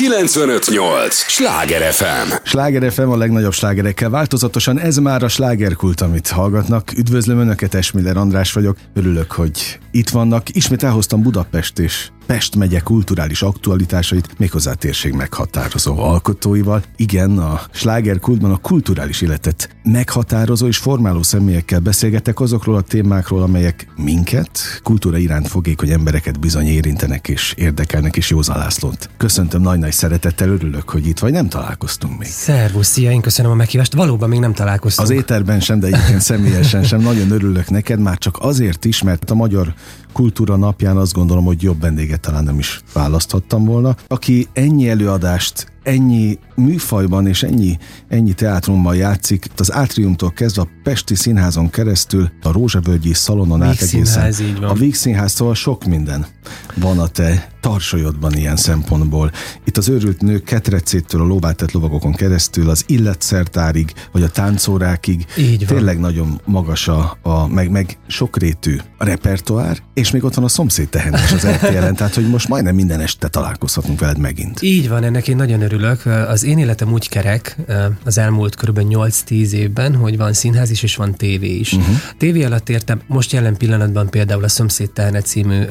958! Sláger FM! Sláger FM a legnagyobb slágerekkel változatosan, ez már a slágerkult, amit hallgatnak. Üdvözlöm Önöket, Esmiller András vagyok, örülök, hogy itt vannak. Ismét elhoztam Budapest és Pest megye kulturális aktualitásait, méghozzá térség meghatározó alkotóival. Igen, a slágerkultban a kulturális életet meghatározó és formáló személyekkel beszélgetek azokról a témákról, amelyek minket, kultúra iránt fogékony embereket bizony érintenek és érdekelnek, és Józan Lászlót. Köszöntöm nagy-nagy szeretettel, örülök, hogy itt vagy, nem találkoztunk még. Szervusz, szia, én köszönöm a meghívást. Valóban még nem találkoztunk. Az éterben sem, de egyébként személyesen sem. Nagyon örülök neked, már csak azért is, mert a Magyar Kultúra napján azt gondolom, hogy jobb vendéget talán nem is választhattam volna, aki ennyi előadást ennyi műfajban és ennyi, ennyi teátrumban játszik, az Átriumtól kezdve a Pesti Színházon keresztül, a Rózsavölgyi Szalonon át egészen. A Víg Színház, szóval sok minden van a te tarsolyodban ilyen szempontból. Itt az őrült nők ketrecétől a lóváltett lovagokon keresztül, az illetszertárig, vagy a táncórákig. Így van. Tényleg nagyon magas a, a meg, meg sokrétű a repertoár, és még ott van a szomszéd tehenés az RTL-en, tehát hogy most majdnem minden este találkozhatunk veled megint. Így van, ennek én nagyon örülök. Az én életem úgy kerek az elmúlt kb. 8-10 évben, hogy van színház is, és van tévé is. Uh-huh. Tévé alatt értem most jelen pillanatban például a Szomszéd Tehene című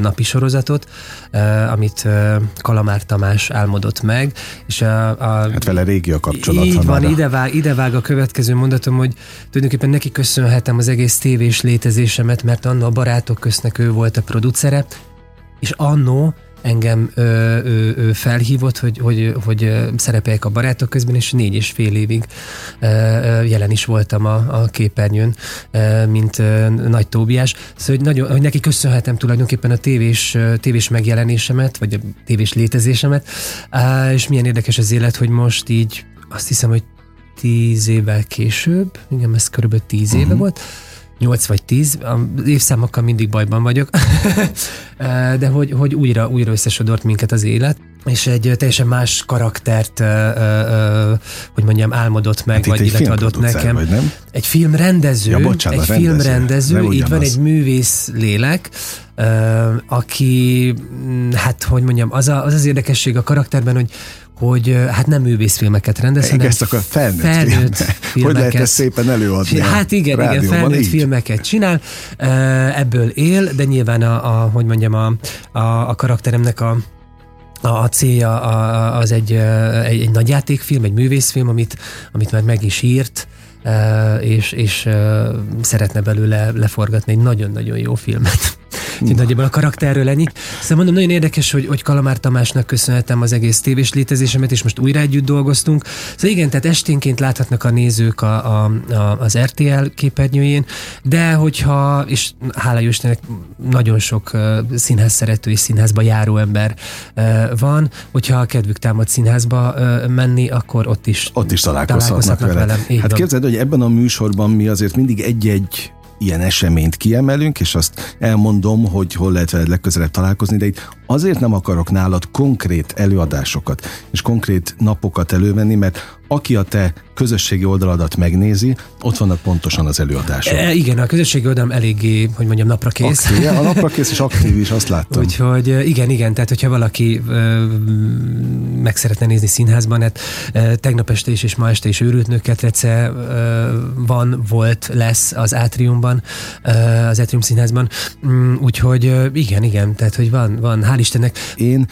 napi sorozatot, amit Kalamár Tamás álmodott meg. És a, a, hát vele régi a kapcsolat. Így van, ide vág, ide vág a következő mondatom, hogy tulajdonképpen neki köszönhetem az egész tévés létezésemet, mert annó a barátok köznek ő volt a producere, és annó engem ö, ö, ö, felhívott, hogy, hogy, hogy szerepeljek a barátok közben, és négy és fél évig ö, ö, jelen is voltam a, a képernyőn, ö, mint ö, Nagy Tóbiás. Szóval, hogy, nagyon, hogy neki köszönhetem tulajdonképpen a tévés, tévés megjelenésemet, vagy a tévés létezésemet, ö, és milyen érdekes az élet, hogy most így azt hiszem, hogy tíz évvel később, igen, ez körülbelül tíz uh-huh. éve mhm. volt, 8 vagy 10, az évszámokkal mindig bajban vagyok, de hogy, hogy újra, újra összesodort minket az élet, és egy teljesen más karaktert, hogy mondjam, álmodott meg, hát vagy illetve adott nekem. Vagy nem? Egy filmrendező, ja, bocsánat, egy rendező, filmrendező, így van egy művész lélek, aki, hát hogy mondjam, az, a, az az érdekesség a karakterben, hogy, hogy hát nem művészfilmeket rendez, hanem ezt akar felnőtt, felnőtt filmeket. Hogy lehet ezt szépen előadni? Hát igen, igen, felnőtt így. filmeket csinál, ebből él, de nyilván a, a hogy mondjam, a, a, a karakteremnek a a célja az egy, egy, egy nagy játékfilm, egy művészfilm, amit, amit már meg is írt, és, és szeretne belőle leforgatni egy nagyon-nagyon jó filmet. Úgyhogy nagyjából a karakterről ennyi. Szóval mondom, nagyon érdekes, hogy, hogy Kalamár Tamásnak köszönhetem az egész tévés létezésemet, és most újra együtt dolgoztunk. Szóval igen, tehát esténként láthatnak a nézők a, a, a, az RTL képernyőjén, de hogyha, és hála Istennek nagyon sok színház szerető és színházba járó ember van, hogyha a kedvük támad színházba menni, akkor ott is ott is találkozhatnak, találkozhatnak velem. velem. Hát képzeld, hogy ebben a műsorban mi azért mindig egy-egy ilyen eseményt kiemelünk, és azt elmondom, hogy hol lehet veled legközelebb találkozni, de itt azért nem akarok nálad konkrét előadásokat és konkrét napokat elővenni, mert aki a te közösségi oldaladat megnézi, ott vannak pontosan az előadások. E, igen, a közösségi oldalam eléggé, hogy mondjam, napra kész. Aktív, a napra kész és aktív is, azt láttam. Úgyhogy e, igen, igen, tehát hogyha valaki ö, meg szeretne nézni színházban, hát ö, tegnap este is és ma este is őrült nőketrece van, volt, lesz az Átriumban, ö, az Átrium színházban, mm, úgyhogy ö, igen, igen, tehát hogy van, van, hál' Istennek. Én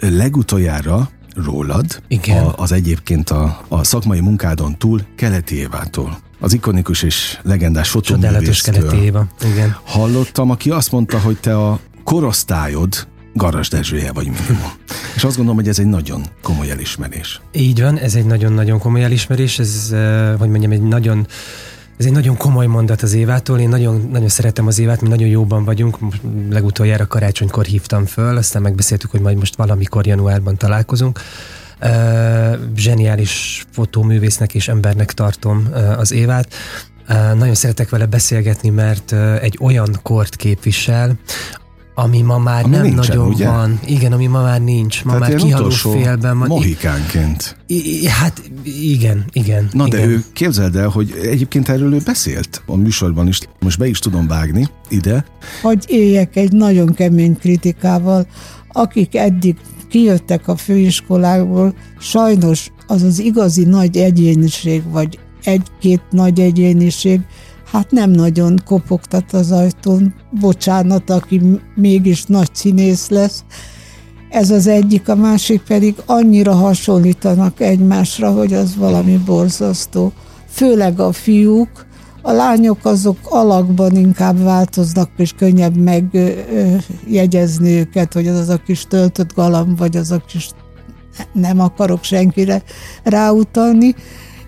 legutoljára rólad, Igen. A, az egyébként a, a szakmai munkádon túl Keleti Évától. Az ikonikus és legendás fotóművésztől. Igen. Hallottam, aki azt mondta, hogy te a korosztályod Garas Dezsője vagy minimum. És azt gondolom, hogy ez egy nagyon komoly elismerés. Így van, ez egy nagyon-nagyon komoly elismerés, ez, eh, hogy mondjam, egy nagyon ez egy nagyon komoly mondat az Évától, én nagyon, nagyon szeretem az Évát, mi nagyon jóban vagyunk, legutoljára karácsonykor hívtam föl, aztán megbeszéltük, hogy majd most valamikor januárban találkozunk. Uh, zseniális fotóművésznek és embernek tartom uh, az Évát. Uh, nagyon szeretek vele beszélgetni, mert egy olyan kort képvisel, ami ma már ami nem nincsen, nagyon ugye? van. Igen, ami ma már nincs. Ma Tehát már kihaló félben van. Mohikánként. I, hát igen, igen. Na igen. de ő képzeld el, hogy egyébként erről ő beszélt a műsorban is. Most be is tudom vágni ide. Hogy éljek egy nagyon kemény kritikával, akik eddig kijöttek a főiskolákból, sajnos az az igazi nagy egyéniség, vagy egy-két nagy egyéniség, hát nem nagyon kopogtat az ajtón, bocsánat, aki mégis nagy színész lesz. Ez az egyik, a másik pedig annyira hasonlítanak egymásra, hogy az valami borzasztó. Főleg a fiúk, a lányok azok alakban inkább változnak, és könnyebb megjegyezni őket, hogy az az a kis töltött galamb, vagy az a kis nem akarok senkire ráutalni,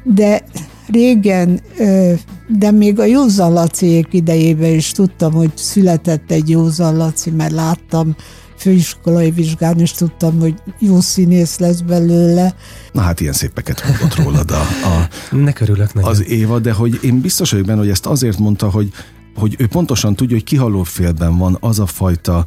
de régen, de még a Józan Laciék idejében is tudtam, hogy született egy Józan Laci, mert láttam főiskolai vizsgán, és tudtam, hogy jó színész lesz belőle. Na hát ilyen szépeket mondott rólad a, a, ne körülök nagyon. az Éva, de hogy én biztos vagyok benne, hogy ezt azért mondta, hogy hogy ő pontosan tudja, hogy kihaló félben van az a fajta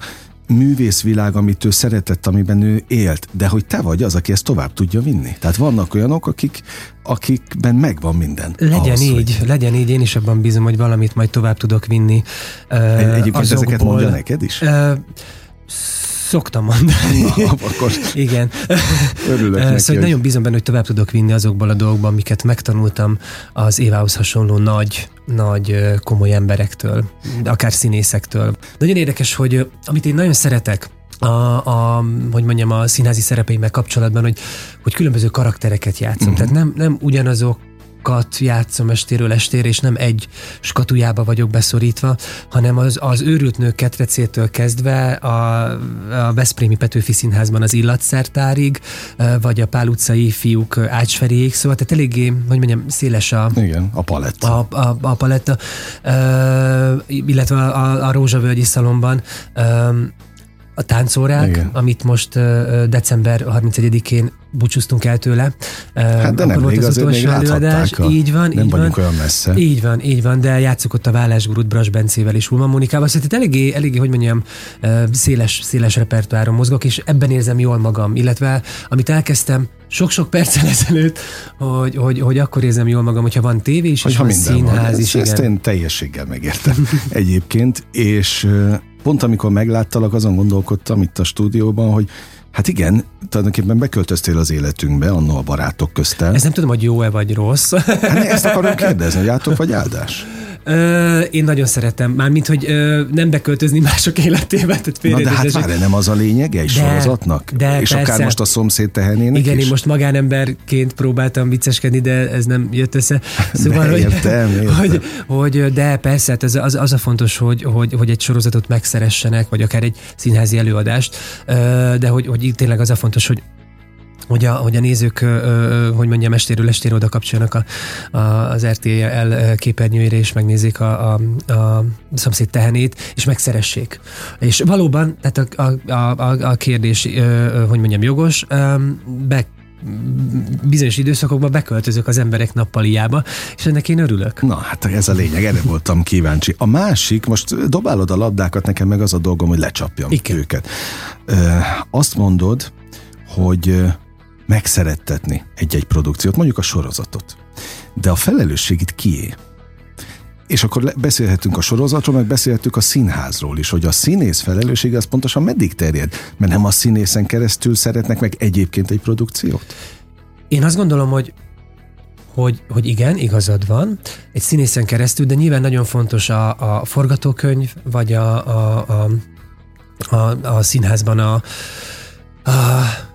művészvilág, amit ő szeretett, amiben ő élt, de hogy te vagy az, aki ezt tovább tudja vinni. Tehát vannak olyanok, akik, akikben megvan minden. Legyen ahhoz, így, hogy... legyen így, én is abban bízom, hogy valamit majd tovább tudok vinni. Egy, egyébként azokból. ezeket mondja neked is? Uh, Szoktam mondani. Na, akkor Igen. Örülök neki, szóval hogy nagyon bízom benne, hogy tovább tudok vinni azokból a dolgokban, amiket megtanultam az Évához hasonló nagy, nagy komoly emberektől, akár színészektől. Nagyon érdekes, hogy amit én nagyon szeretek, a, a, hogy mondjam, a színházi szerepeimmel kapcsolatban, hogy, hogy különböző karaktereket játszom. Uh-huh. Tehát nem, nem ugyanazok kat játszom estéről estére, és nem egy skatujába vagyok beszorítva, hanem az, az őrült nők ketrecétől kezdve a, a Veszprémi Petőfi Színházban az illatszertárig, vagy a Pál utcai fiúk ácsferiék, szóval tehát eléggé, hogy mondjam, széles a... Igen, a paletta. A, a, a paletta, illetve a, a Rózsavölgyi szalomban a táncórák, Igen. amit most december 31-én búcsúztunk el tőle. Hát de nem, volt az utolsó előadás. A, így van, nem így vagyunk van. olyan messze. Így van, így van, de játszok ott a Vállásgurút Bras Bencével és Ulma Monikával, szóval itt eléggé, eléggé, hogy mondjam, széles, széles repertoáron mozgok, és ebben érzem jól magam, illetve amit elkezdtem sok-sok perccel ezelőtt, hogy, hogy, hogy akkor érzem jól magam, hogyha van tévé is, és van színház van. is. Ezt, ezt én teljességgel megértem egyébként, és pont amikor megláttalak, azon gondolkodtam itt a stúdióban, hogy Hát igen, tulajdonképpen beköltöztél az életünkbe, annó a barátok köztel. Ez nem tudom, hogy jó-e vagy rossz. Hát ezt akarom kérdezni, hogy átok vagy áldás? Ö, én nagyon szeretem, mármint, hogy ö, nem beköltözni mások életébe. Tehát Na de hát várj, nem az a lényege egy de, sorozatnak? De, És persze. akár most a szomszéd tehenének Igen, is? én most magánemberként próbáltam vicceskedni, de ez nem jött össze. Szóval, de, értem, hogy, értem. Hogy, hogy, de persze, hát az, az, az a fontos, hogy, hogy, hogy egy sorozatot megszeressenek, vagy akár egy színházi előadást, de hogy, hogy tényleg az a fontos, hogy hogy a, hogy a nézők, hogy mondjam, estéről estére oda kapcsoljanak a, a, az RTL képernyőjére, és megnézik a, a, a szomszéd tehenét, és megszeressék. És valóban, tehát a, a, a, a kérdés, hogy mondjam, jogos, be bizonyos időszakokban beköltözök az emberek nappaliába, és ennek én örülök. Na, hát ez a lényeg, erre voltam kíváncsi. A másik, most dobálod a labdákat, nekem meg az a dolgom, hogy lecsapjam Igen. őket. Azt mondod, hogy megszerettetni egy-egy produkciót, mondjuk a sorozatot. De a felelősség itt kié? És akkor beszélhetünk a sorozatról, meg beszélhetünk a színházról is, hogy a színész felelőssége az pontosan meddig terjed, mert nem a színészen keresztül szeretnek meg egyébként egy produkciót? Én azt gondolom, hogy hogy, hogy igen, igazad van, egy színészen keresztül, de nyilván nagyon fontos a, a forgatókönyv, vagy a, a, a, a, a színházban a, a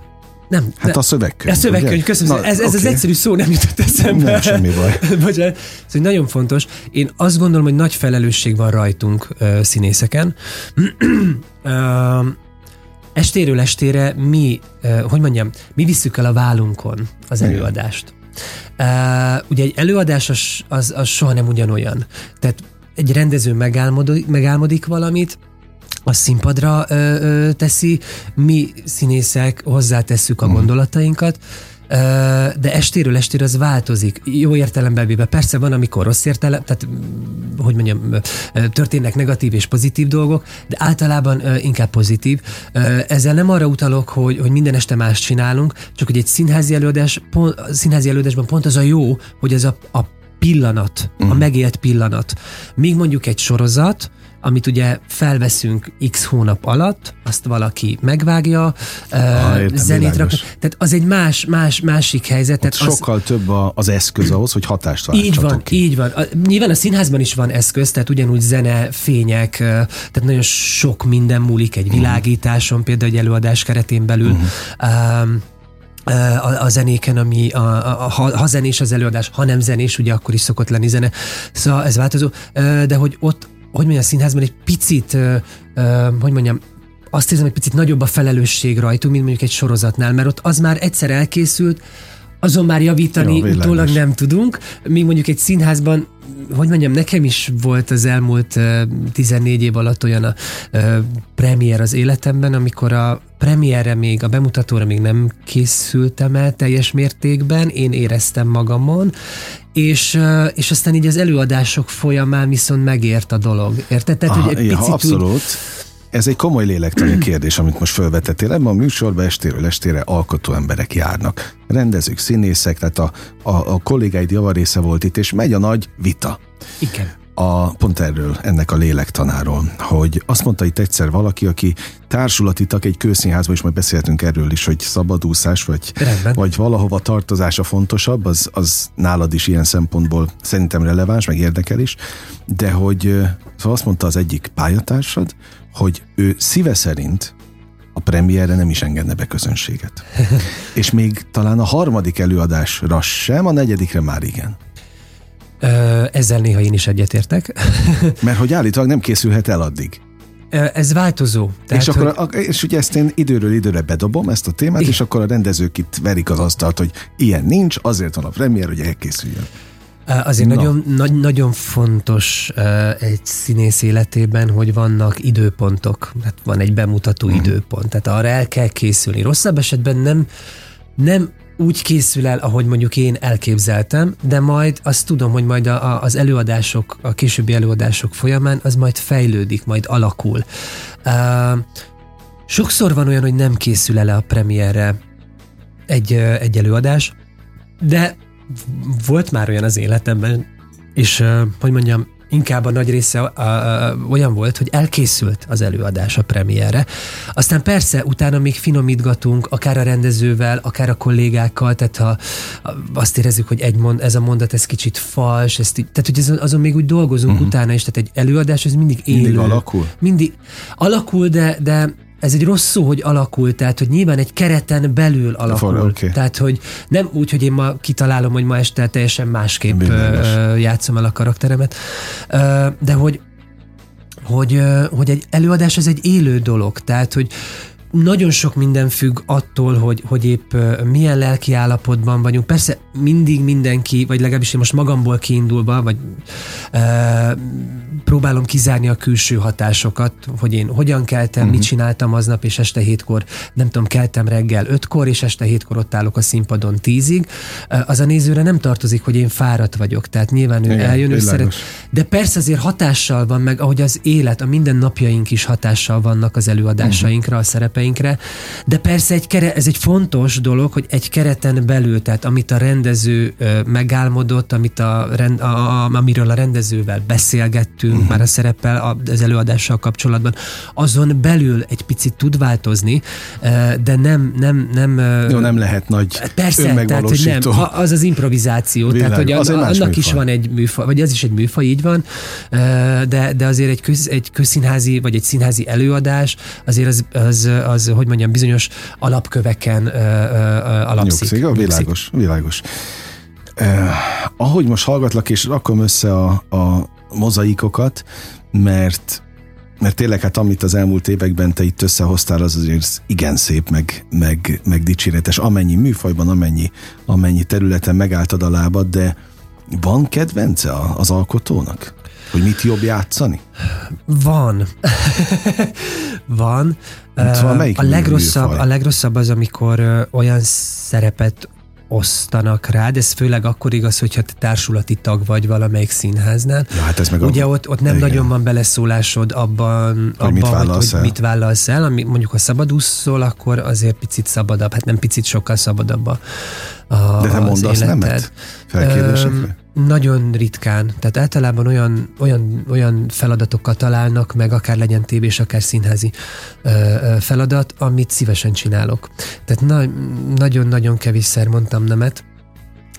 nem, hát a szövegkönyv. A szövegkönyv, ugye? köszönöm. Na, ez, ez okay. az egyszerű szó nem jutott eszembe. Nem, semmi baj. Bocsánat. Szóval nagyon fontos. Én azt gondolom, hogy nagy felelősség van rajtunk uh, színészeken. uh, estéről estére mi, uh, hogy mondjam, mi visszük el a vállunkon az előadást. Uh, ugye egy előadás az, az, az soha nem ugyanolyan. Tehát egy rendező megálmodik, megálmodik valamit, a színpadra ö, ö, teszi, mi színészek hozzátesszük a mhm. gondolatainkat, de estéről estére az változik. Jó értelemben véve. Persze van, amikor rossz értelem, tehát hogy mondjam, történnek negatív és pozitív dolgok, de általában inkább pozitív. Ezzel nem arra utalok, hogy, hogy minden este más csinálunk, csak hogy egy színházi előadás, pont, színházi előadásban pont az a jó, hogy ez a, a pillanat, uh-huh. a mhm. megélt pillanat. Míg mondjuk egy sorozat, amit ugye felveszünk x hónap alatt, azt valaki megvágja, Ah, értem, zenét rak, tehát az egy más, más, másik helyzet. Tehát az, sokkal több a, az eszköz ahhoz, hogy hatást így váltsatok van, ki. így van. A, nyilván a színházban is van eszköz, tehát ugyanúgy zene, fények, tehát nagyon sok minden múlik egy világításon, például egy előadás keretén belül. Um, a, a zenéken, ami a, a, a, ha, ha zenés az előadás, ha nem zenés, ugye akkor is szokott lenni zene. Szóval ez változó, de hogy ott, hogy mondjam, a színházban egy picit, hogy mondjam, azt érzem, hogy picit nagyobb a felelősség rajtunk, mint mondjuk egy sorozatnál, mert ott az már egyszer elkészült, azon már javítani Jó, utólag nem tudunk. Míg mondjuk egy színházban, hogy mondjam, nekem is volt az elmúlt ö, 14 év alatt olyan a ö, premier az életemben, amikor a premierre még, a bemutatóra még nem készültem el teljes mértékben, én éreztem magamon, és, és aztán így az előadások folyamán viszont megért a dolog. Érted? Tehát, Aha, hogy egy ja, picit úgy, abszolút. Ez egy komoly lélektani kérdés, amit most felvetettél. Ebben a műsorban estéről estére alkotó emberek járnak. Rendezők, színészek, tehát a, a, a kollégáid javarésze volt itt, és megy a nagy vita. igen. A, pont erről, ennek a lélektanáról, hogy azt mondta itt egyszer valaki, aki társulati tag egy kőszínházban, és majd beszéltünk erről is, hogy szabadúszás, vagy, Rendben. vagy valahova tartozása fontosabb, az, az nálad is ilyen szempontból szerintem releváns, meg érdekel is, de hogy szóval azt mondta az egyik pályatársad, hogy ő szíve szerint a premierre nem is engedne be közönséget. és még talán a harmadik előadásra sem, a negyedikre már igen. Ezzel néha én is egyetértek. Mert hogy állítólag nem készülhet el addig. Ez változó. Tehát, és, akkor, hogy- és ugye ezt én időről időre bedobom, ezt a témát, Igen. és akkor a rendezők itt verik az asztalt, hogy ilyen nincs, azért van a premier, hogy elkészüljön. Azért Na. nagyon, nagy, nagyon fontos ö, egy színész életében, hogy vannak időpontok. Hát van egy bemutató Mhm. időpont, tehát arra el kell készülni. Rosszabb esetben nem, nem úgy készül el, ahogy mondjuk én elképzeltem, de majd azt tudom, hogy majd a, a, az előadások, a későbbi előadások folyamán az majd fejlődik, majd alakul. Uh, sokszor van olyan, hogy nem készül el a premierre egy, egy előadás, de volt már olyan az életemben, és hogy mondjam, inkább a nagy része uh, uh, olyan volt, hogy elkészült az előadás a premierre. Aztán persze, utána még finomítgatunk, akár a rendezővel, akár a kollégákkal, tehát ha azt érezzük, hogy egy mond, ez a mondat, ez kicsit fals, ezt, így- tehát hogy azon, azon még úgy dolgozunk uh-huh. utána is, tehát egy előadás, ez mindig élő. Mindig alakul? Mindig alakul, de, de ez egy rossz szó, hogy alakul, tehát hogy nyilván egy kereten belül alakul. For- oké. Tehát, hogy nem úgy, hogy én ma kitalálom, hogy ma este teljesen másképp Világos. ö, játszom el a karakteremet, de hogy hogy, hogy egy előadás ez egy élő dolog, tehát hogy nagyon sok minden függ attól, hogy, hogy épp milyen lelki állapotban vagyunk. Persze mindig mindenki, vagy legalábbis én most magamból kiindulva, vagy ö, próbálom kizárni a külső hatásokat, hogy én hogyan keltem, uh-huh. mit csináltam aznap, és este hétkor, nem tudom, keltem reggel ötkor, és este hétkor ott állok a színpadon tízig. Ö, Az a nézőre nem tartozik, hogy én fáradt vagyok, tehát nyilván ő Igen, eljön, ő szeret, de persze azért hatással van meg, ahogy az élet, a mindennapjaink is hatással vannak az előadásainkra, a szerepeinkre, de persze egy kere, ez egy fontos dolog, hogy egy kereten belül, tehát amit a rendező megálmodott, amit a, rend, a, a, amiről a rendezővel beszélgettünk, uh-huh. már a szereppel, a- az előadással kapcsolatban, azon belül egy picit tud változni, de nem, nem, nem Jó, nem lehet nagy Persze, tehát hogy nem, az az improvizáció, Világos. tehát hogy Az más annak is műfaj. van egy műfaj, vagy az is egy műfaj, így van, de, de azért egy, köz, egy közszínházi, vagy egy színházi előadás, azért az, az, az hogy mondjam, bizonyos alapköveken ö, ö, alapszik. Nyugszik, Nyugszik. világos, világos. Eh, ahogy most hallgatlak, és rakom össze a, a mozaikokat, mert mert tényleg hát amit az elmúlt években te itt összehoztál, az azért igen szép, meg, meg, meg dicséretes, amennyi műfajban, amennyi, amennyi területen megálltad a lábad, de van kedvence a- az alkotónak? Hogy mit jobb játszani? Van. Van. Szóval a legrosszabb, műfaj? a legrosszabb az, amikor olyan szerepet osztanak rád, ez főleg akkor igaz, hogyha te társulati tag vagy valamelyik színháznál. Ja, hát ez meg a- Ugye ott, ott nem igen. nagyon van beleszólásod abban, abban mit hogy, vállalsz hogy el. mit vállalsz el. Ami, mondjuk, ha szabadúszol, akkor azért picit szabadabb, hát nem picit, sokkal szabadabb a, a De te mondasz életed. nemet? Felkérésekre? Nagyon ritkán, tehát általában olyan, olyan, olyan feladatokat találnak meg, akár legyen tévés, akár színházi ö, ö, feladat, amit szívesen csinálok. Tehát na, nagyon-nagyon kevésszer mondtam nemet,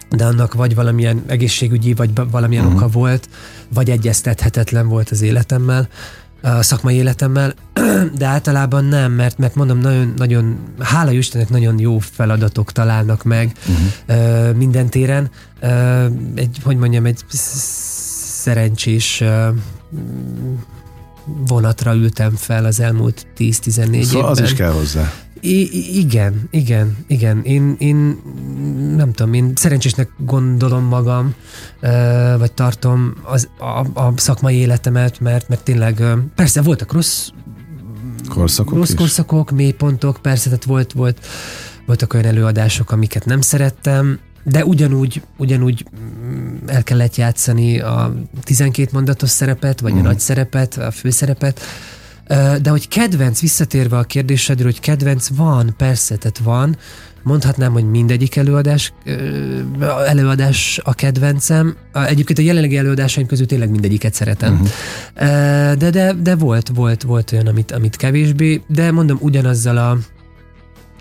de annak vagy valamilyen egészségügyi, vagy valamilyen uh-huh. oka volt, vagy egyeztethetetlen volt az életemmel, a szakmai életemmel, de általában nem, mert, mert mondom, nagyon, nagyon, hála Istennek nagyon jó feladatok találnak meg uh-huh. uh, minden téren. Egy, hogy mondjam, egy szerencsés vonatra ültem fel az elmúlt 10-14 szóval évben. az is kell hozzá. I- igen, igen, igen. Én, én nem tudom, én szerencsésnek gondolom magam, vagy tartom az, a, a szakmai életemet, mert, mert tényleg persze voltak rossz korszakok, rossz is? korszakok, mélypontok, persze, tehát volt, volt, voltak olyan előadások, amiket nem szerettem, de ugyanúgy, ugyanúgy mm, el kellett játszani a 12 mondatos szerepet, vagy uh-huh. a mhm. nagy szerepet, a főszerepet, de hogy kedvenc, visszatérve a kérdésedről, hogy kedvenc van, persze, tehát van, mondhatnám, hogy mindegyik előadás, előadás a kedvencem. Egyébként a jelenlegi előadásaim közül tényleg mindegyiket szeretem. Uh-huh. De, de, de volt, volt, volt olyan, amit, amit kevésbé, de mondom, ugyanazzal a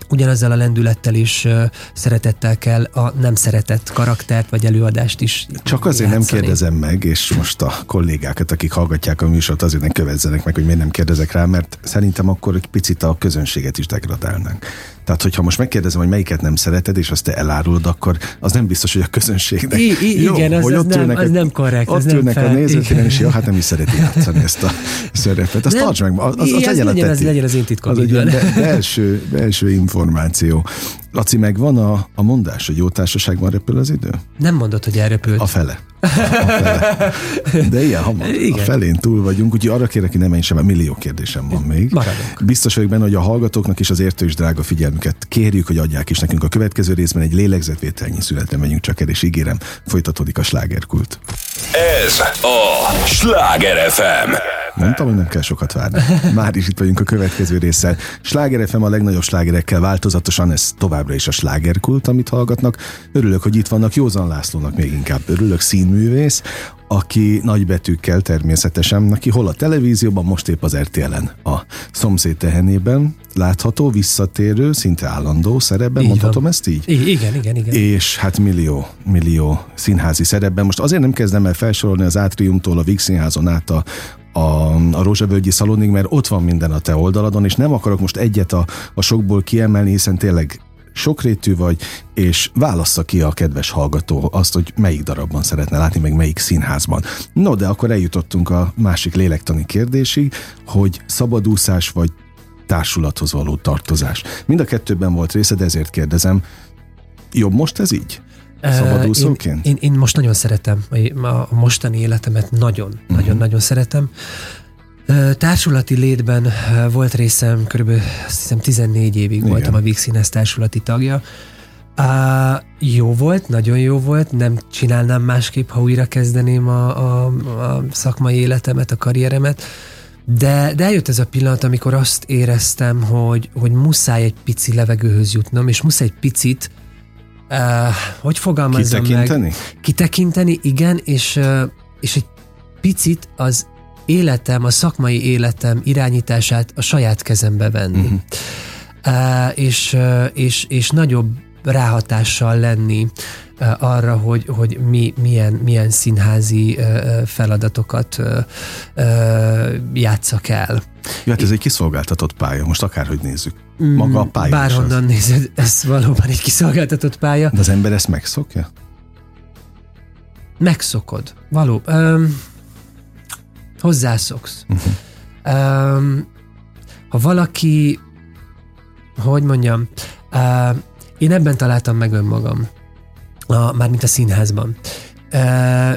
ugyanazzal a lendülettel is szeretettel kell a nem szeretett karaktert vagy előadást is Csak azért játszani. nem kérdezem meg, és most a kollégákat, akik hallgatják a műsort, azért nem követzenek meg, hogy miért nem kérdezek rá, mert szerintem akkor egy picit a közönséget is degradálnánk. Tehát, hogyha most megkérdezem, hogy melyiket nem szereted, és azt te elárulod, akkor az nem biztos, hogy a közönségnek. I, I, jó, igen, az, az, nem, az nem korrekt. Ott ülnek a nézőtéren, és jó, hát nem is szereti játszani ezt a szerepet. Azt tarts meg, az, az, az, legyen, legyen, az, legyen az én titkom. Az egy belső, belső információ. Laci, megvan a, a mondás, hogy jó társaságban repül az idő? Nem mondod, hogy elrepült. A fele. A fele. De ilyen hamar. Igen. A felén túl vagyunk, úgyhogy arra kérek, hogy ne menj sem, mert millió kérdésem van még. Maradunk. Biztos vagyok benne, hogy a hallgatóknak is az értő és drága figyelmüket kérjük, hogy adják is nekünk a következő részben egy lélegzetvételnyi születre megyünk csak el, és ígérem, folytatódik a slágerkult. Ez a Sláger FM. Mondtam, hogy nem kell sokat várni. Már is itt vagyunk a következő résszel. Sláger FM a legnagyobb slágerekkel változatosan, ez továbbra is a slágerkult, amit hallgatnak. Örülök, hogy itt vannak Józan Lászlónak még inkább. Örülök, színművész, aki nagybetűkkel természetesen, aki hol a televízióban, most épp az RTL-en, a szomszéd tehenében látható, visszatérő, szinte állandó szerepben, így mondhatom van. ezt így? I- igen, igen, igen. És hát millió, millió színházi szerepben. Most azért nem kezdem el felsorolni az Átriumtól a Víg Színházon át a, a, a Rózsavölgyi szalonig, mert ott van minden a te oldaladon, és nem akarok most egyet a, a sokból kiemelni, hiszen tényleg sokrétű vagy, és válassza ki a kedves hallgató azt, hogy melyik darabban szeretne látni, meg melyik színházban. No, de akkor eljutottunk a másik lélektani kérdésig, hogy szabadúszás vagy társulathoz való tartozás. Mind a kettőben volt részed, ezért kérdezem, jobb most ez így? Szabadúszóként? Én, én, én most nagyon szeretem a mostani életemet, nagyon, uh-huh. nagyon, nagyon szeretem. Társulati létben volt részem, körülbelül azt hiszem 14 évig Igen. voltam a Víg társulati tagja. Uh, jó volt, nagyon jó volt, nem csinálnám másképp, ha újra kezdeném a, a, a szakmai életemet, a karrieremet, de, de eljött ez a pillanat, amikor azt éreztem, hogy, hogy muszáj egy pici levegőhöz jutnom, és muszáj egy picit uh, hogy fogalmazzam Kitekinteni? meg? Kitekinteni, igen, és, uh, és egy picit az életem, a szakmai életem irányítását a saját kezembe venni. Uh-huh. Uh, és, uh, és, és nagyobb ráhatással lenni uh, arra, hogy, hogy mi, milyen, milyen színházi uh, feladatokat uh, uh, játszak el. Ja, hát ez egy kiszolgáltatott pálya, most akárhogy nézzük. Maga a pálya. Bárhonnan az... nézed, ez valóban egy kiszolgáltatott pálya. De az ember ezt megszokja? Megszokod. Való. Um, hozzászoksz. Uh-huh. Ha valaki, hogy mondjam, uh, én ebben találtam meg önmagam, a, mármint a színházban.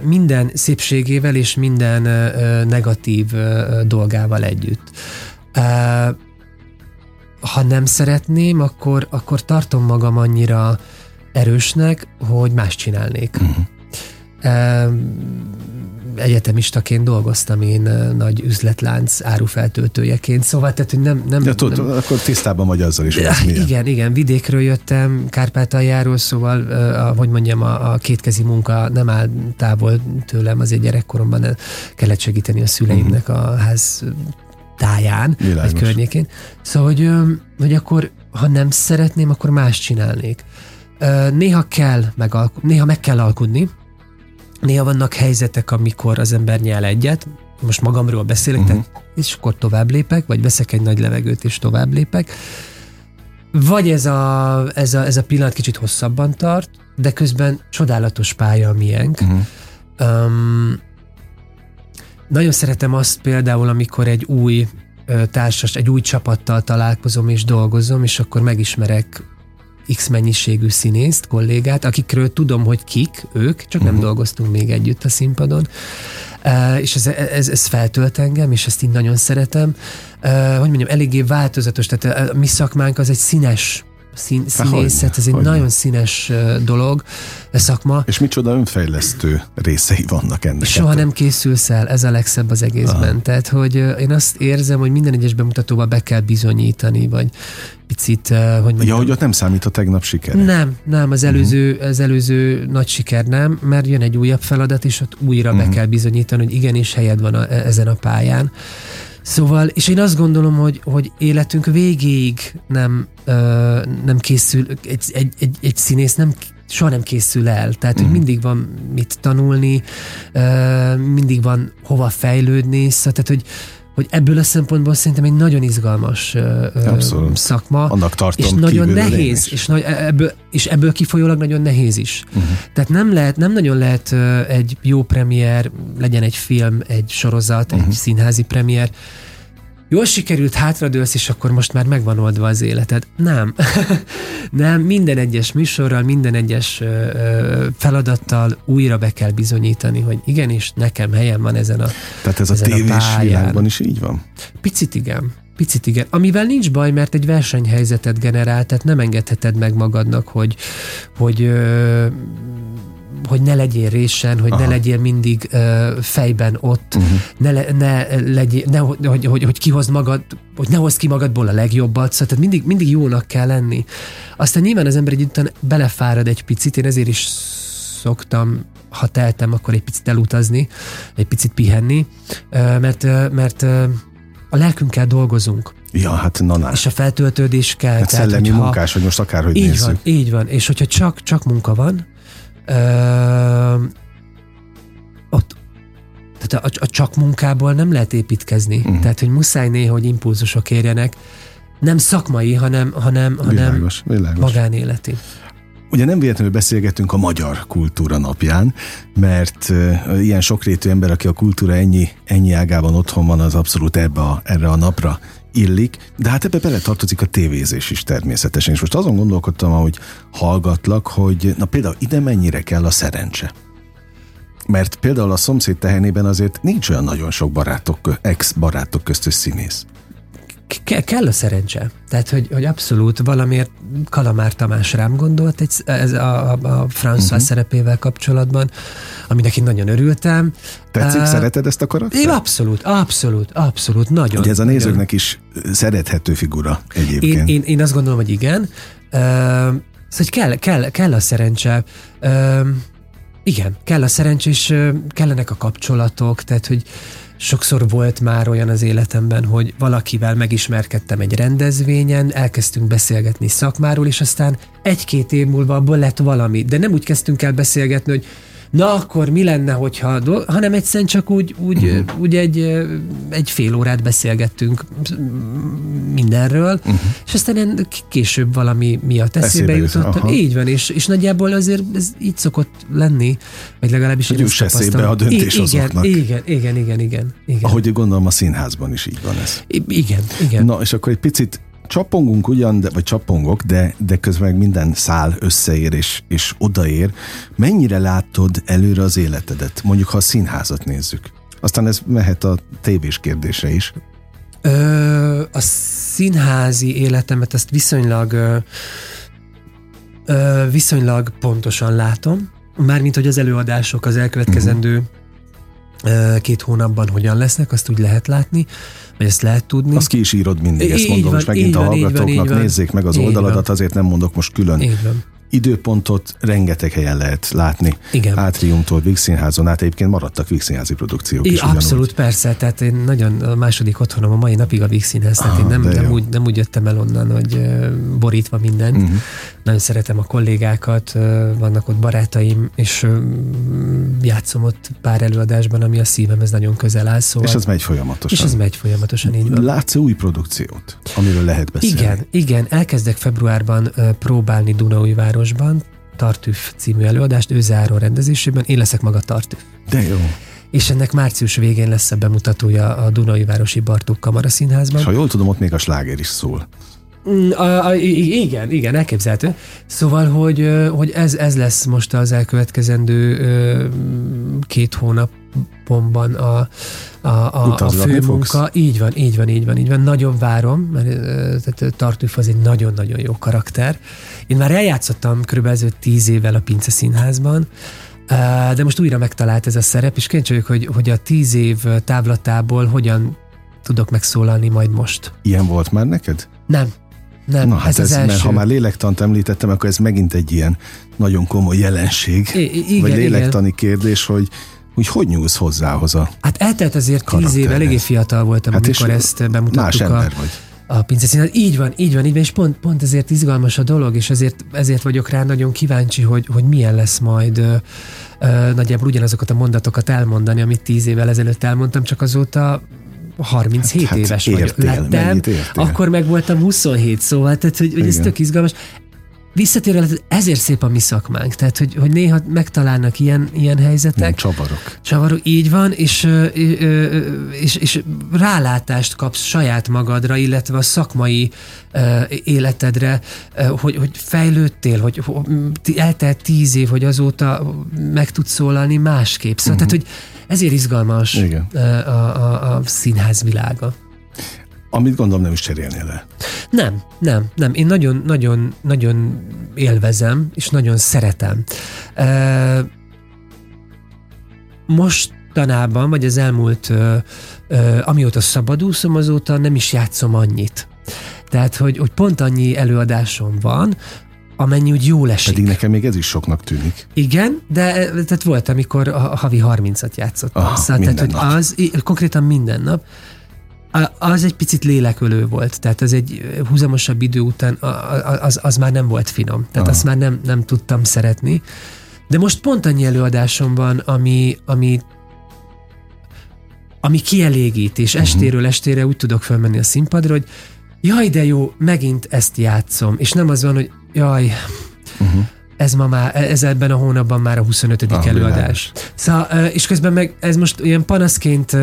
Minden szépségével és minden negatív dolgával együtt. Ha nem szeretném, akkor, akkor tartom magam annyira erősnek, hogy más csinálnék. Uh-huh. Egyetemistaként dolgoztam én nagy üzletlánc árufeltöltőjeként, szóval tehát, hogy nem... nem, De tudod, nem akkor tisztában vagy azzal is, hogy ez milyen. igen, igen, vidékről jöttem, Kárpátaljáról, szóval, a, hogy mondjam, a, a kétkezi munka nem áll távol tőlem, azért gyerekkoromban kellett segíteni a szüleimnek a ház táján, Világos. vagy környékén. Szóval, hogy, hogy akkor, ha nem szeretném, akkor más csinálnék. Néha kell megalku- néha meg kell alkudni, néha vannak helyzetek, amikor az ember nyel egyet, most magamról beszélek, Mhm. uh-huh. tehát, és akkor tovább lépek, vagy veszek egy nagy levegőt, és tovább lépek. Vagy ez a, ez a, ez a pillanat kicsit hosszabban tart, de közben csodálatos pálya a miénk. Mhm. Um, nagyon szeretem azt például, amikor egy új társas, egy új csapattal találkozom és dolgozom, és akkor megismerek X mennyiségű színészt, kollégát, akikről tudom, hogy kik ők, csak nem Mhm. dolgoztunk még együtt a színpadon. Uh, és ez, ez, ez feltölt engem, és ezt így nagyon szeretem. Uh, hogy mondjam, eléggé változatos, tehát a, a mi szakmánk az egy színes szín, színészet, ez egy hogyne. nagyon színes dolog, a szakma. És micsoda önfejlesztő részei vannak ennek. Soha Hát, nem készülsz el, ez a legszebb az egészben. Aha. Tehát, hogy én azt érzem, hogy minden egyes bemutatóba be kell bizonyítani, vagy picit, hogy mondjam, Ja, hogy ott nem számít a tegnap sikere. nem, nem, az előző, Mhm. az előző nagy siker nem, mert jön egy újabb feladat, és ott újra be Mhm. kell bizonyítani, hogy igenis helyed van a, e- ezen a pályán. Szóval, és én azt gondolom, hogy, hogy életünk végéig nem, ö, nem készül, egy, egy, egy, egy színész nem soha nem készül el, tehát hogy Mhm. mindig van mit tanulni, ö, mindig van hova fejlődni, szóval, tehát hogy, hogy ebből a szempontból szerintem egy nagyon izgalmas Abszolút. szakma. Annak tartom És nagyon nehéz, és, nagy, ebből, és ebből kifolyólag nagyon nehéz is. Mhm. Tehát nem lehet, nem nagyon lehet egy jó premier, legyen egy film, egy sorozat, Mhm. egy színházi premier, jól sikerült, hátradőlsz, és akkor most már megvan oldva az életed. Nem. nem, minden egyes műsorral, minden egyes feladattal újra be kell bizonyítani, hogy igenis, nekem helyem van ezen a Tehát ez a tévés világban is így van? Picit igen. Picit igen. Amivel nincs baj, mert egy versenyhelyzetet generál, tehát nem engedheted meg magadnak, hogy, hogy, ö, hogy ne legyél résen, hogy Aha. ne legyél mindig ö, fejben ott, Uh-huh. ne, le, ne legyél, ne, hogy, hogy, hogy, kihozd magad, hogy ne hozd ki magadból a legjobbat, szóval tehát mindig, mindig jónak kell lenni. Aztán nyilván az ember egy után belefárad egy picit, én ezért is szoktam, ha teltem, akkor egy picit elutazni, egy picit pihenni, mert, mert a lelkünkkel dolgozunk, Ja, hát na, na. és a feltöltődés kell. Hát szellemi munkás, hogy most akárhogy így nézzük. van, így van, és hogyha csak, csak munka van, ö, ott tehát a, a csak munkából nem lehet építkezni. Uh-huh. Tehát, hogy muszáj néha, hogy impulzusok érjenek, nem szakmai, hanem, hanem, hanem Világos, világos. magánéleti. Ugye nem véletlenül beszélgetünk a Magyar Kultúra napján, mert ilyen sokrétű ember, aki a kultúra ennyi, ennyi ágában otthon van, az abszolút ebbe a, erre a napra illik, de hát ebbe bele tartozik a tévézés is természetesen. És most azon gondolkodtam, ahogy hallgatlak, hogy na például ide mennyire kell a szerencse. Mert például a szomszéd tehenében azért nincs olyan nagyon sok barátok, ex-barátok köztös színész. Ke- kell a szerencse. Tehát, hogy, hogy abszolút valamiért Kalamár Tamás rám gondolt egy, ez a, a, a François uh-huh. szerepével kapcsolatban, aminek én nagyon örültem. Tetszik, Á, szereted ezt a karaktert? Én abszolút, abszolút, abszolút, nagyon. Ugye ez a nagyon. nézőknek is szerethető figura Én, egyébként. én, én azt gondolom, hogy igen. Uh, szóval, hogy kell, kell, kell a szerencse. Uh, igen, kell a szerencse, és ö, kellenek a kapcsolatok, tehát, hogy sokszor volt már olyan az életemben, hogy valakivel megismerkedtem egy rendezvényen, elkezdtünk beszélgetni szakmáról, és aztán egy-két év múlva abból lett valami. De nem úgy kezdtünk el beszélgetni, hogy na akkor mi lenne, hogyha, do-" hanem egyszerűen csak úgy, úgy, uh-huh. úgy egy, egy fél órát beszélgettünk mindenről, uh-huh. és aztán en- később valami miatt eszébe, Eszébe jut, jutottam. aha. Így van, és, és nagyjából azért ez így szokott lenni, vagy legalábbis Hogy én ezt eszébe a döntéshozóknak. Igen, igen, igen, igen, igen. igen. Ahogy gondolom a színházban is így van ez. I- igen, igen. Na, és akkor egy picit csapongunk ugyan, de, vagy csapongok, de, de közben meg minden szál összeér és, és odaér. Mennyire látod előre az életedet? Mondjuk, ha a színházat nézzük. Aztán ez mehet a tévés kérdése is. Ö, a színházi életemet azt viszonylag ö, ö, viszonylag pontosan látom, mármint hogy az előadások az elkövetkezendő Ö, Két hónapban hogyan lesznek, azt úgy lehet látni, ezt lehet tudni. Azt ki is írod mindig, ezt Így mondom, van, és megint a van, hallgatóknak van. nézzék meg az oldaladat, van. azért nem mondok most külön Így van. időpontot rengeteg helyen lehet látni. Igen. Átriumtól Víg Színházon át egyébként maradtak Víg Színházi produkciók is. ugyanúgy. abszolút, persze, tehát én nagyon a második otthonom a mai napig a Víg Színház, tehát Ah, én nem, nem, jó. úgy, nem úgy jöttem el onnan, hogy borítva mindent. Mhm. Nagyon szeretem a kollégákat, vannak ott barátaim, és játszom ott pár előadásban, ami a szívemhez nagyon közel áll, szóval, És az megy folyamatosan. és ez megy folyamatosan, így van. Látsz új produkciót, amiről lehet beszélni? Igen, igen, elkezdek februárban próbálni Dunaújvárosban, Tartüf című előadást, ő záró rendezésében, én leszek maga Tartüf. De jó. És ennek március végén lesz a bemutatója a Dunaújvárosi Bartók Kamara Színházban. És ha jól tudom, ott még a sláger is szól. Mm, A, a, igen, igen, elképzelhető. Szóval, hogy, hogy ez, ez lesz most az elkövetkezendő két hónapomban a, a, a, a fő munka. Így van, így van, így van, így van. Nagyon várom, mert Tartüf az egy nagyon-nagyon jó karakter. Én már eljátszottam körülbelül tíz évvel a Pince Színházban, de most újra megtalált ez a szerep, és kíváncsi vagyok, hogy, hogy a tíz év távlatából hogyan tudok megszólalni majd most. Ilyen volt már neked? Nem, nem, Na hát ez, ez, az mert első. ha már lélektant említettem, akkor ez megint egy ilyen nagyon komoly jelenség, I- igen, vagy igen. lélektani kérdés, hogy hogy hogy nyúlsz hozzá hozzá. Hát eltelt azért tíz év, Karakterhez. eléggé fiatal voltam, Hát amikor ezt Más bemutattuk a, ember vagy. a pinceszínházban. Így van, így van, így van, és pont, pont ezért izgalmas a dolog, és ezért, ezért vagyok rá nagyon kíváncsi, hogy, hogy milyen lesz majd ö, ö, nagyjából ugyanazokat a mondatokat elmondani, amit tíz évvel ezelőtt elmondtam, csak azóta 37 Hát- hát éves értél. Lettem, akkor meg voltam 27, szóval, tehát, hogy, hogy ez tök izgalmas. Visszatérve, ezért szép a mi szakmánk, tehát, hogy, hogy néha megtalálnak ilyen, ilyen Nem helyzetek, csavarok. Csavaró, így van, és, és, és rálátást kapsz saját magadra, illetve a szakmai életedre, hogy, hogy fejlődtél, hogy eltelt tíz év, hogy azóta meg tudsz szólalni másképp. Szóval, uh-huh. tehát, hogy ezért izgalmas. Igen. a, a, a színház világa. Amit gondolom nem is cserélnél le. Nem, nem, nem. Én nagyon, nagyon, nagyon élvezem, és nagyon szeretem. Mostanában, vagy az elmúlt, amióta szabadúszom, azóta nem is játszom annyit. Tehát, hogy, hogy pont annyi előadásom van, amennyi úgy jól esik. Pedig nekem még ez is soknak tűnik. Igen, de eh, tehát volt, amikor a, havi 30-at játszottam. Ah, szóval, tehát, hogy nap. az, konkrétan minden nap, az egy picit lélekölő volt, tehát az egy húzamosabb idő után az, az már nem volt finom, tehát Aha. azt már nem, nem tudtam szeretni. De most pont annyi előadásom van, ami, ami ami kielégít, és estéről estére úgy tudok felmenni a színpadra, hogy jaj, de jó, megint ezt játszom, és nem az van, hogy jaj, Uh-huh. Ez ma már, ez ebben a hónapban már a 25. Ah, előadás. Szóval, ö, és közben meg ez most ilyen panaszként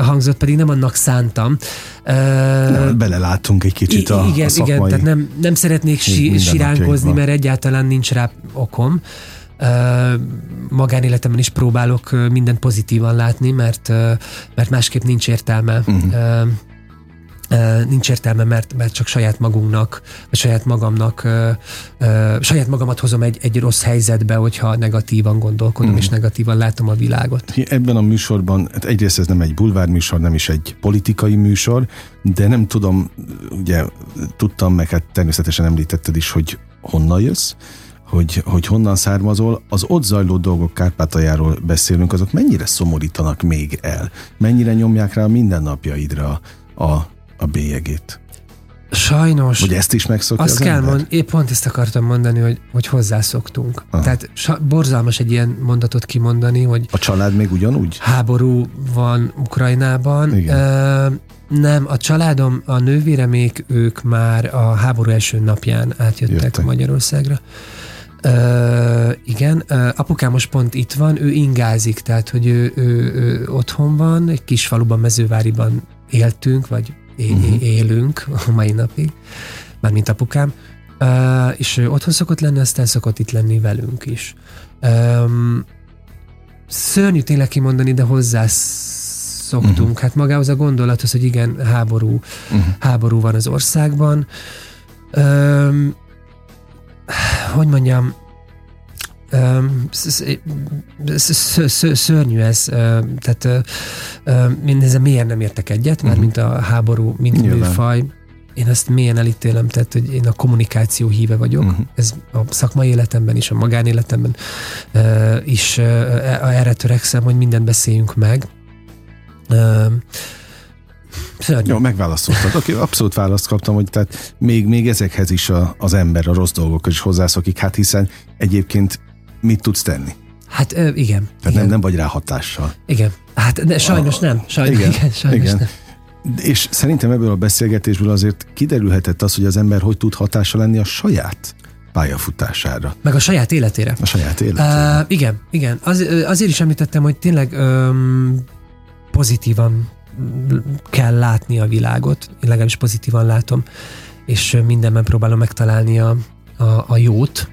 hangzott, pedig nem annak szántam. Ö, Na, beleláttunk egy kicsit a, I- igen, a szakmai... igen, tehát nem, nem szeretnék si, siránkozni, mert egyáltalán nincs rá okom. Magánéletemben is próbálok mindent pozitívan látni, mert, mert másképp nincs értelme. Mhm. Nincs értelme, mert, mert csak saját magunknak, vagy saját magamnak, ö, ö, saját magamat hozom egy, egy rossz helyzetbe, hogyha negatívan gondolkodom, Mhm. és negatívan látom a világot. Ebben a műsorban, hát egyrészt ez nem egy bulvár műsor, nem is egy politikai műsor, de nem tudom, ugye tudtam, meg hát természetesen említetted is, hogy honnan jössz, hogy, hogy honnan származol, az ott zajló dolgok Kárpátaljáról beszélünk, azok mennyire szomorítanak még el? Mennyire nyomják rá a mindennapjaidra a, a bélyegét? Sajnos. Vagy ezt is megszokja Azt az kell mondani, épp pont ezt akartam mondani, hogy, hogy hozzászoktunk. Aha. Tehát sa, borzalmas egy ilyen mondatot kimondani, hogy A család még ugyanúgy? háború van Ukrajnában. Igen. Ö, nem, a családom, a nővéremék, ők már a háború első napján átjöttek Jöttek. Magyarországra. Ö, igen, ö, apukám most pont itt van, ő ingázik, tehát hogy ő, ő, ő otthon van, egy kis faluban, mezőváriban éltünk, vagy é- Mhm. élünk a mai napig, mármint apukám, ö, és ő otthon szokott lenni, aztán szokott itt lenni velünk is. Öm, szörnyű tényleg kimondani, de hozzászoktunk. Mhm. Uh-huh. Hát magához a gondolathoz, hogy igen, háború, Uh-huh. háború van az országban. Öm, hogy mondjam, szörnyű ez, tehát ö, ö, én ezzel mélyen nem értek egyet, már Mhm. mint a háború, mint műfaj. Én ezt mélyen elítélem, tehát hogy én a kommunikáció híve vagyok. Mhm. Ez a szakmai életemben is, a magánéletemben ö, is e- erre törekszem, hogy mindent beszéljünk meg. Szörnyű. Jó, megválaszoltad. Oké, abszolút választ kaptam, hogy tehát még, még ezekhez is a, az ember a rossz dolgokhoz is hozzászokik, hát hiszen egyébként mit tudsz tenni? Hát ö, igen. Tehát igen. nem, nem vagy rá hatással. Igen. Hát de sajnos nem. Sajnos, Igen, igen, sajnos igen. nem. És szerintem ebből a beszélgetésből azért kiderülhetett az, hogy az ember hogy tud hatással lenni a saját pályafutására, Meg a saját életére. a saját életére. Uh, igen, igen. Az, azért is említettem, hogy tényleg um, pozitívan kell látni a világot, én legalábbis pozitívan látom, és mindenben próbálom megtalálni a, a, a jót,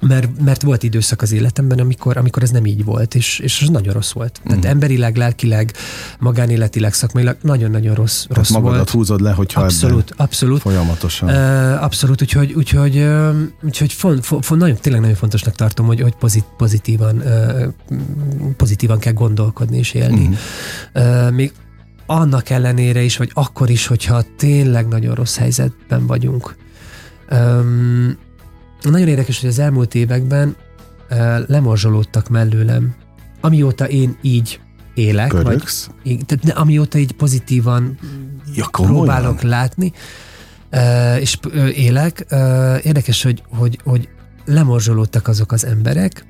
mert, mert volt időszak az életemben, amikor, amikor ez nem így volt, és, és ez nagyon rossz volt. Tehát Mhm. emberileg, lelkileg, magánéletileg, szakmailag nagyon-nagyon rossz, Tehát rossz magadat volt. húzod le, hogyha Abszolút, abszolút. folyamatosan. Uh, abszolút, úgyhogy, úgyhogy, uh, úgyhogy fon, fon, fon, nagyon, tényleg nagyon fontosnak tartom, hogy, hogy pozit, pozitívan, uh, pozitívan kell gondolkodni és élni. Mhm. Uh, még annak ellenére is, vagy akkor is, hogyha tényleg nagyon rossz helyzetben vagyunk. Um, nagyon érdekes, hogy az elmúlt években lemorzsolódtak mellőlem, amióta én így élek, vagy így- tehát ne, amióta így pozitívan Ja, komolyan? próbálok látni, és élek. Érdekes, hogy, hogy, hogy lemorzsolódtak azok az emberek,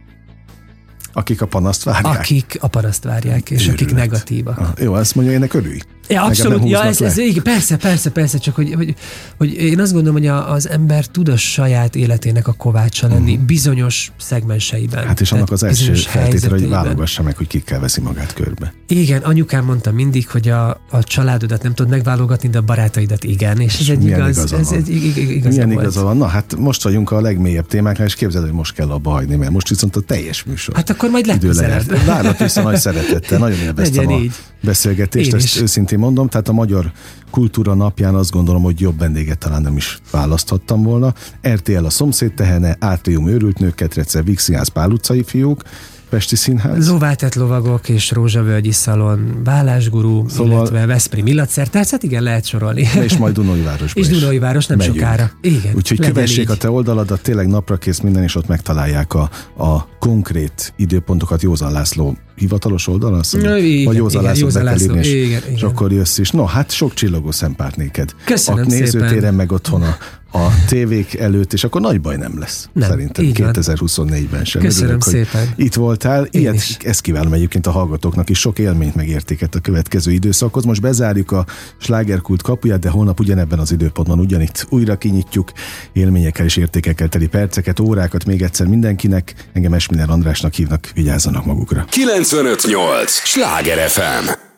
Akik a panaszt várják. akik a paraszt várják, és Őrület. akik negatívak. Ah, jó, ezt mondja, ennek örülj. Ja, abszolút, ja, ez, ez, igen, persze, persze, persze, csak hogy, hogy, hogy én azt gondolom, hogy a, az ember tud a saját életének a kovácsa lenni Mhm. bizonyos szegmenseiben. Hát és annak az első feltétele, hogy válogassa meg, hogy kikkel veszi magát körbe. Igen, anyukám mondta mindig, hogy a, a családodat nem tudod megválogatni, de a barátaidat igen, és ez egy igaz, igaza ez egy ig- ig- igaza Milyen volt. igaza van? Na hát most vagyunk a legmélyebb témáknál, és képzeld, hogy most kell abba hagyni, mert most viszont a teljes műsor. Hát akkor majd legközelebb. Várlak vissza nagy szeretettel, nagyon élveztem a így. Beszélgetést, Én ezt is. őszintén mondom, tehát a Magyar Kultúra napján azt gondolom, hogy jobb vendéget talán nem is választhattam volna. RTL a szomszéd tehene, Átrium őrült nők, Ketrece, Vixiász, Pál utcai fiúk, Pesti Színház. Lóváltett lovagok és Rózsavölgyi Szalon, Vállásgurú, Szóval- szóval... illetve Veszprém illatszertár, hát igen, lehet sorolni. és majd Dunóivárosba és is Dunai város nem megyünk. sokára. Igen, Úgyhogy kövessék így. a te oldaladat, tényleg napra kész minden, és ott megtalálják a, a konkrét időpontokat Józan László hivatalos oldalon, Na, igen, vagy Józan igen, László Józan László, és, igen, és igen. akkor jössz is. No, hát sok csillogó szempárt néked. Köszönöm a nézőtéren szépen. meg otthon a, a tévék előtt, és akkor nagy baj nem lesz. Nem, szerintem így van. 2024-ben sem. Köszönöm Örülök, hogy szépen. Itt voltál. Én Ilyet, is. ezt kívánom egyébként a hallgatóknak is. Sok élményt megértéket a következő időszakhoz. Most bezárjuk a slágerkult kapuját, de holnap ugyanebben az időpontban ugyanitt újra kinyitjuk élményekkel és értékekkel teli perceket, órákat még egyszer mindenkinek. Engem Esminer Andrásnak hívnak, vigyázzanak magukra. 958! Sláger FM!